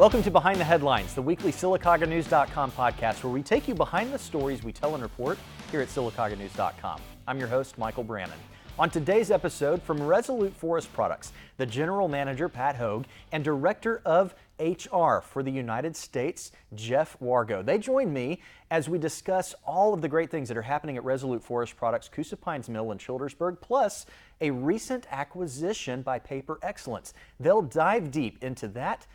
Welcome to Behind the Headlines, the weekly SylacaugaNews.com podcast where we take you behind the stories we tell and report here at SylacaugaNews.com. I'm your host, Michael Brannon. On today's episode, from Resolute Forest Products, the General Manager, Pat Hogue, and Director of HR for the United States, Jeff Wargo. They join me as we discuss all of the great things that are happening at Resolute Forest Products, Coosa Pines Mill in Childersburg, plus a recent acquisition by Paper Excellence. They'll dive deep into that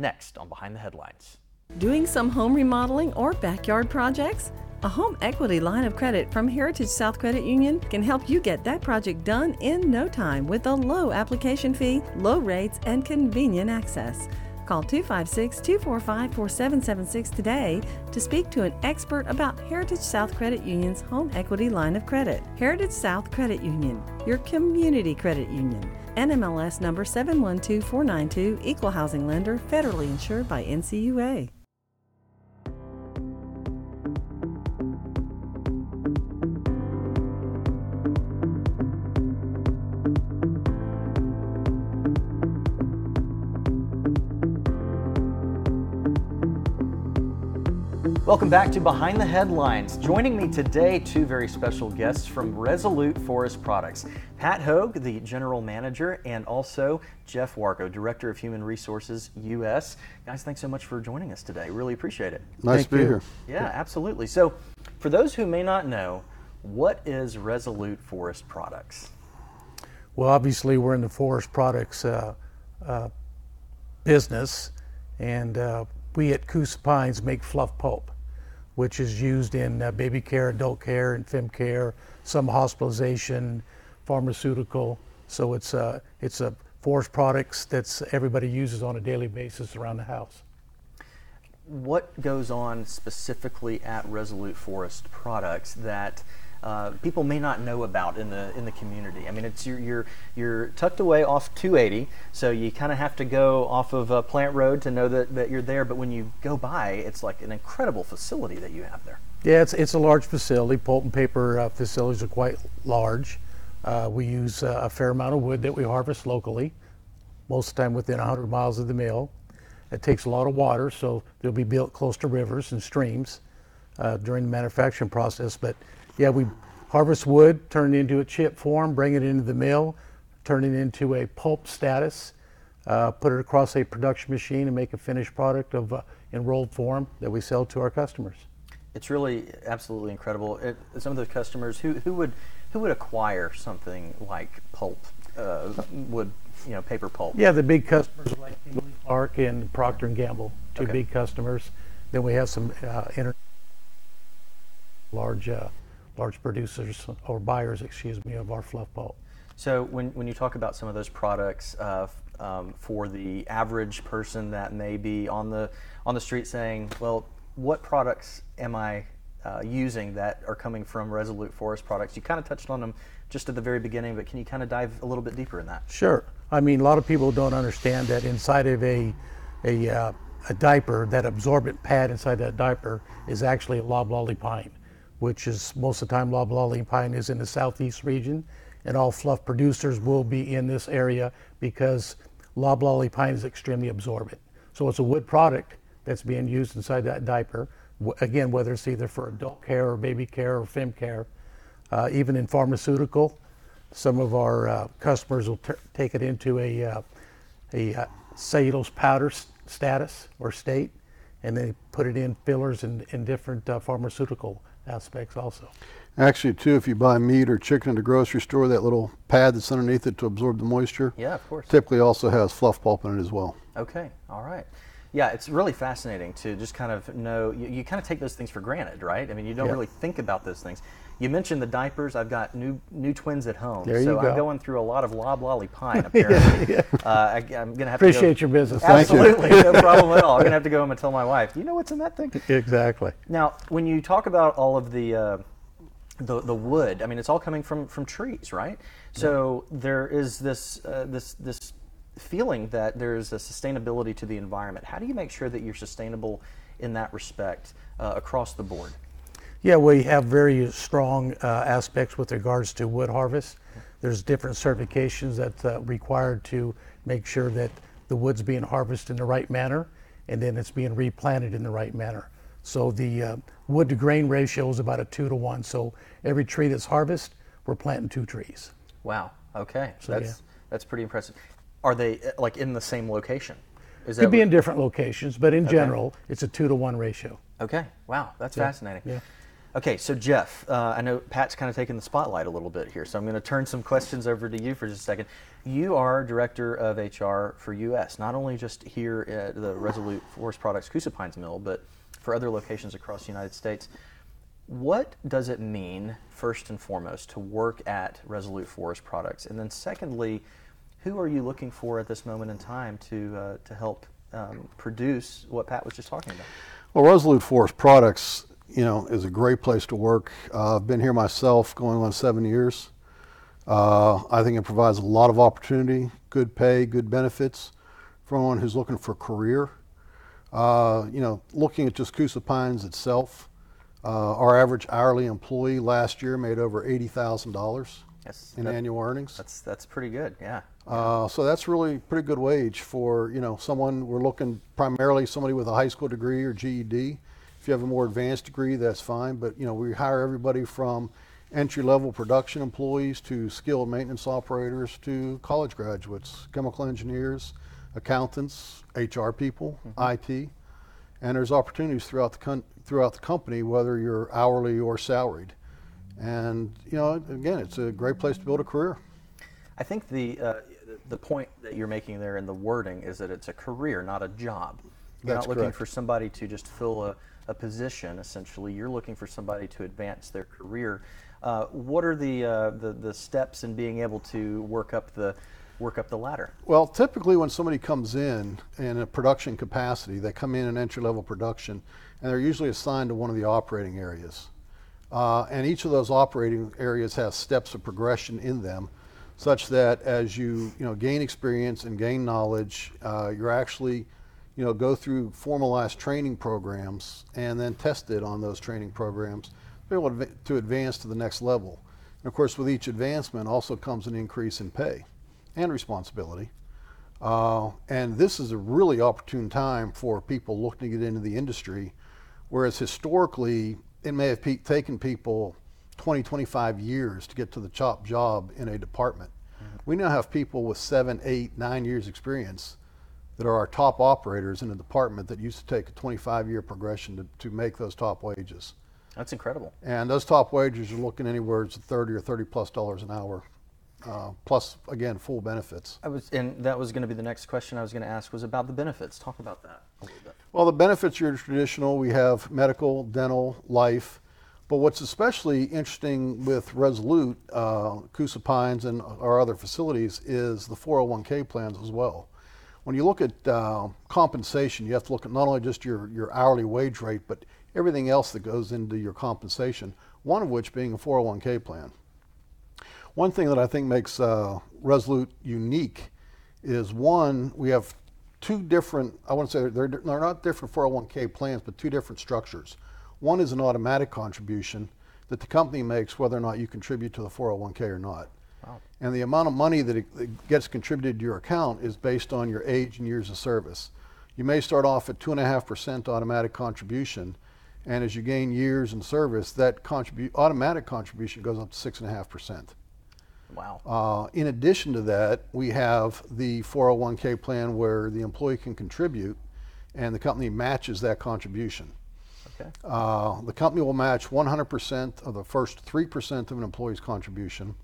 next on Behind the Headlines. Doing some home remodeling or backyard projects? A home equity line of credit from Heritage South Credit Union can help you get that project done in no time with a low application fee, low rates, and convenient access. Call 256 245 4776 today to speak to an expert about Heritage South Credit Union's home equity line of credit. Heritage South Credit Union, your community credit union. NMLS number 712492, equal housing lender, federally insured by NCUA. Welcome back to Behind the Headlines. Joining me today, two very special guests from Resolute Forest Products Pat Hogue, the General Manager, and also Jeff Wargo, Director of Human Resources US. Guys, thanks so much for joining us today. Really appreciate it. Nice Thank to be you. here. Yeah, absolutely. So, for those who may not know, what is Resolute Forest Products? Well, obviously, we're in the forest products uh, uh, business, and uh, we at Coosa Pines make fluff pulp, which is used in uh, baby care, adult care, and fem care, some hospitalization, pharmaceutical. So it's uh, it's a forest products that's everybody uses on a daily basis around the house. What goes on specifically at Resolute Forest Products that uh, people may not know about in the in the community? I mean, it's you're you're, you're tucked away off 280, so you kind of have to go off of uh, Plant Road to know that, that you're there. But when you go by, it's like an incredible facility that you have there. Yeah, it's, it's a large facility. Pulp and paper uh, facilities are quite large. Uh, we use uh, a fair amount of wood that we harvest locally, most of the time within 100 miles of the mill. It takes a lot of water, so they'll be built close to rivers and streams uh, during the manufacturing process. But yeah, we harvest wood, turn it into a chip form, bring it into the mill, turn it into a pulp status, uh, put it across a production machine, and make a finished product of uh, enrolled form that we sell to our customers. It's really absolutely incredible. It, some of those customers who, who would who would acquire something like pulp uh, would you know paper pulp. Yeah, the big customers like Kimberly Clark and Procter and Gamble, two Okay. big customers. Then we have some uh, inter- large, uh, large producers or buyers, excuse me, of our fluff pulp. So when, when you talk about some of those products uh, um, for the average person that may be on the on the street saying, well, what products am I uh, using that are coming from Resolute Forest products? You kind of touched on them just at the very beginning, but can you kind of dive a little bit deeper in that? Sure. I mean, a lot of people don't understand that inside of a a, uh, a diaper, that absorbent pad inside that diaper is actually a loblolly pine, which is most of the time loblolly pine is in the southeast region, and all fluff producers will be in this area because loblolly pine is extremely absorbent. So it's a wood product that's being used inside that diaper. Again, whether it's either for adult care or baby care or fem care, uh, even in pharmaceutical, some of our uh, customers will t- take it into a, uh, a uh, cellulose powder status or state, and they put it in fillers and in different uh, pharmaceutical aspects also. Actually, too, if you buy meat or chicken at a grocery store, that little pad that's underneath it to absorb the moisture Yeah, of course. typically also has fluff pulp in it as well. Okay, all right. Yeah, it's really fascinating to just kind of know. You, you kind of take those things for granted, right? I mean, you don't Yeah. really think about those things. You mentioned the diapers. I've got new new twins at home, There so you I'm going through a lot of loblolly pine. Apparently, uh, I, am gonna have Appreciate to your go, business. Thank you. Absolutely, no problem at all. I'm gonna have to go home and tell my wife. Do you know what's in that thing? Exactly. Now, when you talk about all of the uh, the, the wood, I mean, it's all coming from, from trees, right? So there is this uh, this this feeling that there's a sustainability to the environment. How do you make sure that you're sustainable in that respect uh, across the board? Yeah, we have very strong uh, aspects with regards to wood harvest. There's different certifications that uh, required to make sure that the wood's being harvested in the right manner and then it's being replanted in the right manner. So the uh, wood to grain ratio is about a two to one. So every tree that's harvested, we're planting two trees. Wow. Okay. So, that's yeah. that's pretty impressive. Are they uh, like in the same location? Is Could be what- in different locations, but in general, it's a two to one ratio. Okay. Wow. That's fascinating. yeah. Okay, so Jeff, uh, I know Pat's kind of taking the spotlight a little bit here, so I'm going to turn some questions over to you for just a second. You are director of HR for US, not only just here at the Resolute Forest Products Coosa Pines Mill, but for other locations across the United States. What does it mean, first and foremost, to work at Resolute Forest Products? And then, secondly, who are you looking for at this moment in time to, uh, to help um, produce what Pat was just talking about? Well, Resolute Forest Products, you know, is a great place to work. Uh, I've been here myself going on seven years. Uh, I think it provides a lot of opportunity, good pay, good benefits for anyone who's looking for a career. Uh, you know, looking at just Coosa Pines itself, uh, our average hourly employee last year made over $80,000 Yes, in that- annual earnings. That's, that's pretty good, yeah. Uh, so that's really pretty good wage for you know someone. We're looking primarily somebody with a high school degree or GED. If you have a more advanced degree, that's fine. But you know we hire everybody from entry level production employees to skilled maintenance operators to college graduates, chemical engineers, accountants, HR people, IT, and there's opportunities throughout the con- throughout the company whether you're hourly or salaried. And you know again, it's a great place to build a career. I think the uh, the point that you're making there in the wording is that it's a career, not a job. You're That's not looking correct. for somebody to just fill a, a position. Essentially, you're looking for somebody to advance their career. Uh, what are the, uh, the the steps in being able to work up the work up the ladder? Well, typically when somebody comes in in a production capacity, they come in in entry level production, and they're usually assigned to one of the operating areas. Uh, and each of those operating areas has steps of progression in them, such that as you you know gain experience and gain knowledge, uh, you're actually you know go through formalized training programs and then tested on those training programs to be able to, to advance to the next level. And of course, with each advancement also comes an increase in pay and responsibility. Uh, and this is a really opportune time for people looking to get into the industry, whereas historically it may have pe- taken people 20, 25 years to get to the top job in a department. We now have people with seven, eight, nine years experience that are our top operators in a department that used to take a 25 year progression to, to make those top wages. That's incredible. And those top wages are looking anywhere to 30 or 30 plus dollars an hour, uh, plus again full benefits. I was, and that was going to be the next question I was going to ask was about the benefits. Talk about that a little bit. Well, the benefits are traditional. We have medical, dental, life. But what's especially interesting with Resolute, uh, Coosa Pines, and our other facilities is the 401k plans as well. When you look at uh, compensation, you have to look at not only just your, your hourly wage rate, but everything else that goes into your compensation, one of which being a 401k plan. One thing that I think makes uh, Resolute unique is one, we have two different, I want to say they're, they're not different 401k plans, but two different structures. One is an automatic contribution that the company makes whether or not you contribute to the 401k or not. And the amount of money that, it, that gets contributed to your account is based on your age and years of service. You may start off at 2.5% automatic contribution, and as you gain years in service, that contribu- automatic contribution goes up to 6.5%. Wow. Uh, in addition to that, we have the 401k plan where the employee can contribute and the company matches that contribution. Okay. Uh, the company will match 100% of the first 3% of an employee's contribution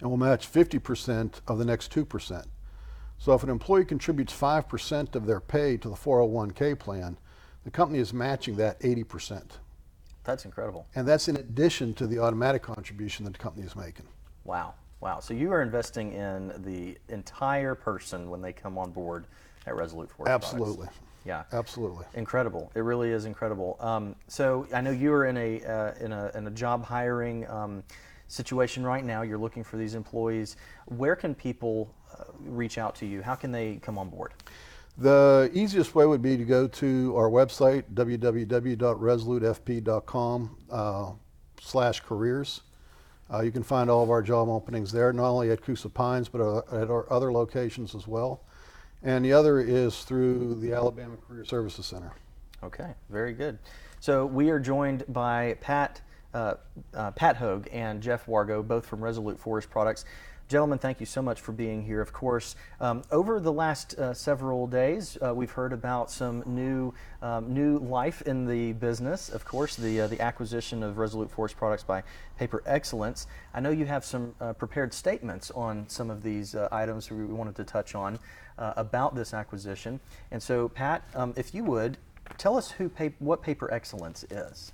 and will match 50% of the next 2%. So if an employee contributes 5% of their pay to the 401k plan, the company is matching that 80%. That's incredible. And that's in addition to the automatic contribution that the company is making. Wow. Wow. So you are investing in the entire person when they come on board at Resolute Forest Products. Yeah. Absolutely. Incredible. It really is incredible. Um, so I know you are in a uh, in a in a job hiring um, situation right now. You're looking for these employees. Where can people uh, reach out to you? How can they come on board? The easiest way would be to go to our website, www.resolutefp.com uh, slash careers. Uh, you can find all of our job openings there, not only at Coosa Pines, but uh, at our other locations as well. And the other is through the Alabama Career Services Center. Okay, very good. So we are joined by Pat uh, uh, Pat Hogue and Jeff Wargo, both from Resolute Forest Products. Gentlemen, thank you so much for being here. Of course, um, over the last uh, several days, uh, we've heard about some new um, new life in the business. Of course, the uh, the acquisition of Resolute Forest Products by Paper Excellence. I know you have some uh, prepared statements on some of these uh, items we wanted to touch on uh, about this acquisition. And so, Pat, um, if you would tell us who what Paper Excellence is.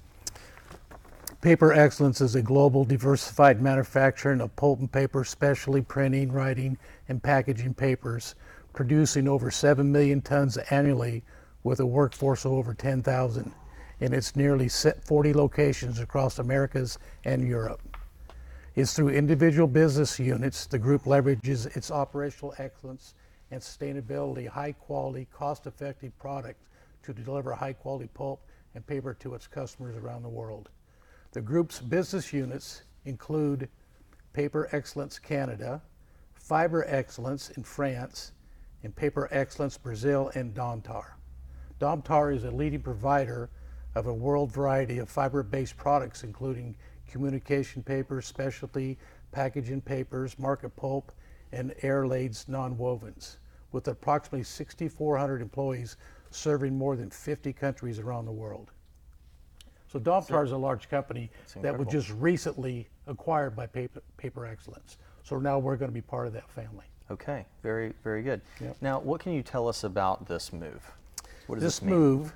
Paper Excellence is a global diversified manufacturer of pulp and paper, specialty printing, writing, and packaging papers, producing over 7 million tons annually with a workforce of over 10,000 in its nearly 40 locations across Americas and Europe. It's through individual business units the group leverages its operational excellence and sustainability, high quality, cost effective product to deliver high quality pulp and paper to its customers around the world. The group's business units include Paper Excellence Canada, Fiber Excellence in France, and Paper Excellence Brazil and Domtar. Domtar is a leading provider of a world variety of fiber-based products including communication papers, specialty packaging papers, market pulp, and airlaids nonwovens. With approximately 6,400 employees serving more than 50 countries around the world. So Domtar is a large company that was just recently acquired by Paper, Paper Excellence. So now we're going to be part of that family. Okay, very, very good. Yep. Now, what can you tell us about this move? What does this, This mean? move,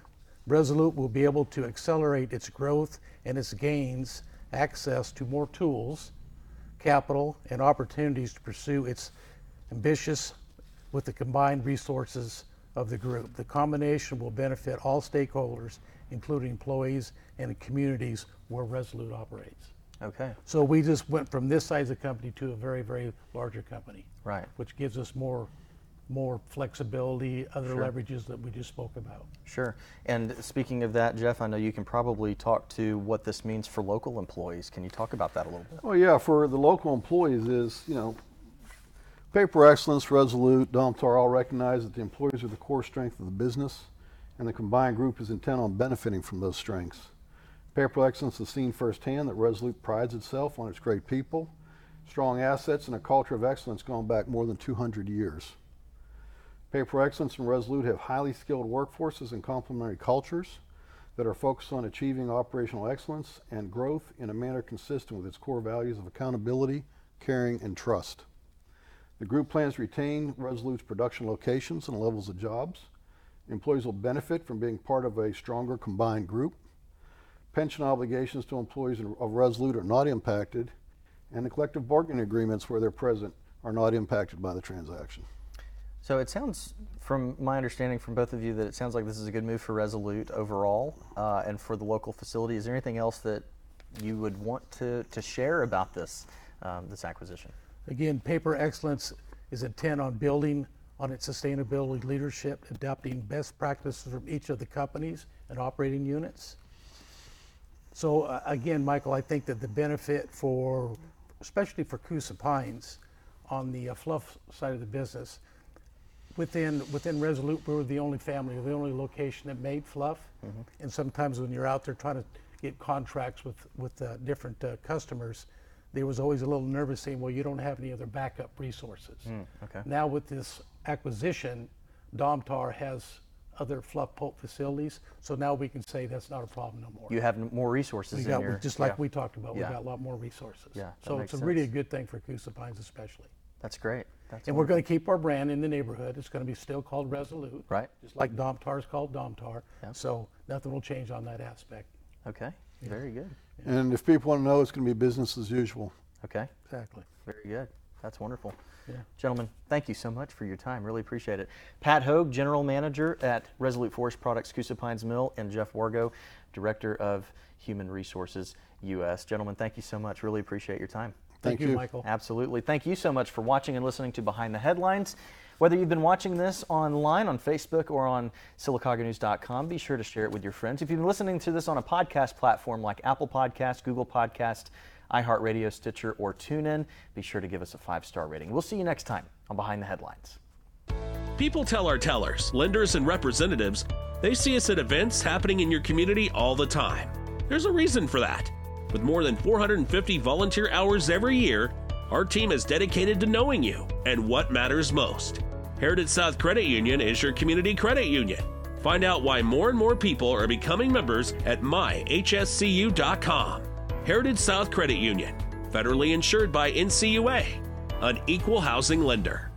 Resolute will be able to accelerate its growth and its gains, access to more tools, capital, and opportunities to pursue its ambitious with the combined resources of the group. The combination will benefit all stakeholders, including employees and the communities where Resolute operates. Okay, So we just went from this size of company to a very, very larger company, right. which gives us more, more flexibility, other leverages that we just spoke about. Sure. And speaking of that, Jeff, I know you can probably talk to what this means for local employees. Can you talk about that a little bit? Well, yeah, for the local employees is, you know, Paper Excellence, Resolute, Domtar all recognize that the employees are the core strength of the business, and the combined group is intent on benefiting from those strengths. Paper Excellence has seen firsthand that Resolute prides itself on its great people, strong assets, and a culture of excellence going back more than 200 years. Paper Excellence and Resolute have highly skilled workforces and complementary cultures that are focused on achieving operational excellence and growth in a manner consistent with its core values of accountability, caring, and trust. The group plans to retain Resolute's production locations and levels of jobs. Employees will benefit from being part of a stronger combined group. Pension obligations to employees of Resolute are not impacted, and the collective bargaining agreements where they're present are not impacted by the transaction. So it sounds, from my understanding from both of you, that it sounds like this is a good move for Resolute overall uh, and for the local facility. Is there anything else that you would want to, to share about this, um, this acquisition? Again, Paper Excellence is intent on building on its sustainability leadership, adopting best practices from each of the companies and operating units. So uh, again, Michael, I think that the benefit for, especially for Coosa Pines, on the uh, fluff side of the business, within within Resolute, we were the only family, the only location that made fluff. And sometimes when you're out there trying to get contracts with with uh, different uh, customers, there was always a little nervous saying, "Well, you don't have any other backup resources." okay. Now with this acquisition, Domtar has other fluff pulp facilities, so now we can say that's not a problem no more. You have n- more resources we in got, your just like yeah. we talked about, we Yeah. got a lot more resources. Yeah, that so makes it's a really a sense. good thing for Coosa Pines especially. That's great. That's And we're going to keep our brand in the neighborhood. It's going to be still called Resolute. Right. Just like Domtar is called Domtar. Yeah. So nothing will change on that aspect. Okay. Very good. And if people want to know, it's going to be business as usual. Okay. Exactly. Very good. That's wonderful. Yeah. Gentlemen, thank you so much for your time. Really appreciate it. Pat Hogue, General Manager at Resolute Forest Products, Coosa Pines Mill, and Jeff Wargo, Director of Human Resources US. Gentlemen, thank you so much. Really appreciate your time. Thank you, you. Michael. Absolutely. Thank you so much for watching and listening to Behind the Headlines. Whether you've been watching this online on Facebook or on SylacaugaNews.com, be sure to share it with your friends. If you've been listening to this on a podcast platform like Apple Podcast, Google Podcast, iHeartRadio, Stitcher, or TuneIn, be sure to give us a five-star rating. We'll see you next time on Behind the Headlines. People tell our tellers, lenders, and representatives they see us at events happening in your community all the time. There's a reason for that. With more than 450 volunteer hours every year, our team is dedicated to knowing you and what matters most. Heritage South Credit Union is your community credit union. Find out why more and more people are becoming members at myhscu.com. Heritage South Credit Union, federally insured by NCUA, an equal housing lender.